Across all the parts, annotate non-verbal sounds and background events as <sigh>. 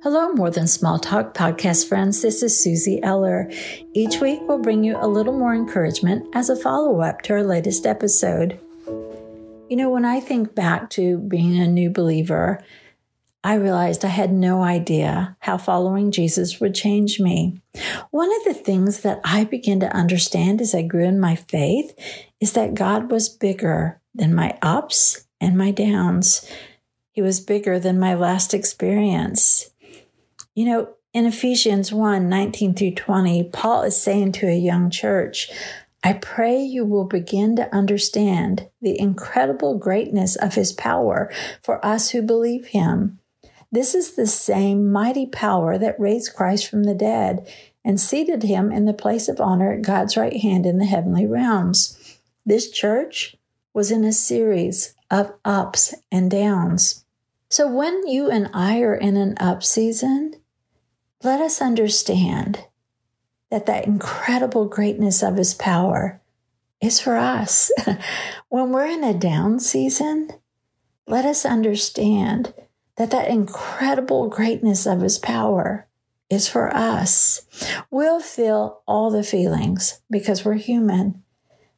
Hello, More Than Small Talk podcast friends. This is Suzie Eller. Each week, we'll bring you a little more encouragement as a follow up to our latest episode. You know, when I think back to being a new believer, I realized I had no idea how following Jesus would change me. One of the things that I began to understand as I grew in my faith is that God was bigger than my ups and my downs. He was bigger than my last experience. You know, in Ephesians 1 19 through 20, Paul is saying to a young church, I pray you will begin to understand the incredible greatness of his power for us who believe him. This is the same mighty power that raised Christ from the dead and seated him in the place of honor at God's right hand in the heavenly realms. This church was in a series of ups and downs. So when you and I are in an up season, let us understand that that incredible greatness of his power is for us. <laughs> when we're in a down season, let us understand that that incredible greatness of his power is for us. We'll feel all the feelings because we're human,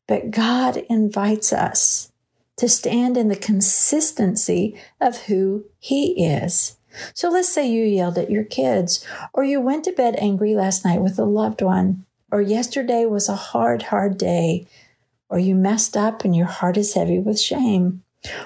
but God invites us to stand in the consistency of who he is. So let's say you yelled at your kids, or you went to bed angry last night with a loved one, or yesterday was a hard, hard day, or you messed up and your heart is heavy with shame.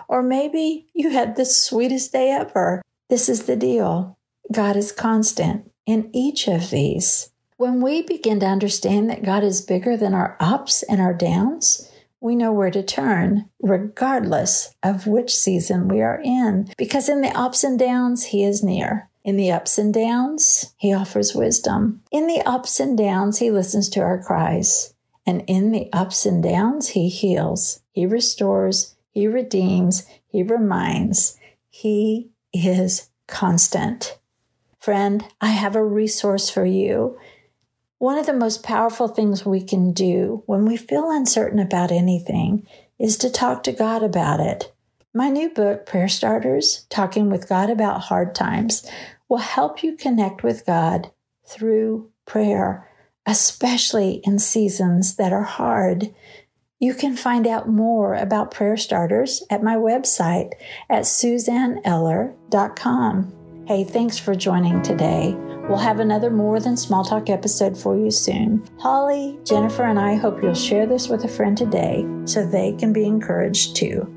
Or maybe you had the sweetest day ever. This is the deal God is constant in each of these. When we begin to understand that God is bigger than our ups and our downs, we know where to turn, regardless of which season we are in. Because in the ups and downs, He is near. In the ups and downs, He offers wisdom. In the ups and downs, He listens to our cries. And in the ups and downs, He heals, He restores, He redeems, He reminds. He is constant. Friend, I have a resource for you. One of the most powerful things we can do when we feel uncertain about anything is to talk to God about it. My new book, Prayer Starters Talking with God About Hard Times, will help you connect with God through prayer, especially in seasons that are hard. You can find out more about prayer starters at my website at suzanneeller.com. Hey, thanks for joining today. We'll have another More Than Small Talk episode for you soon. Holley, Jennifer, and I hope you'll share this with a friend today so they can be encouraged too.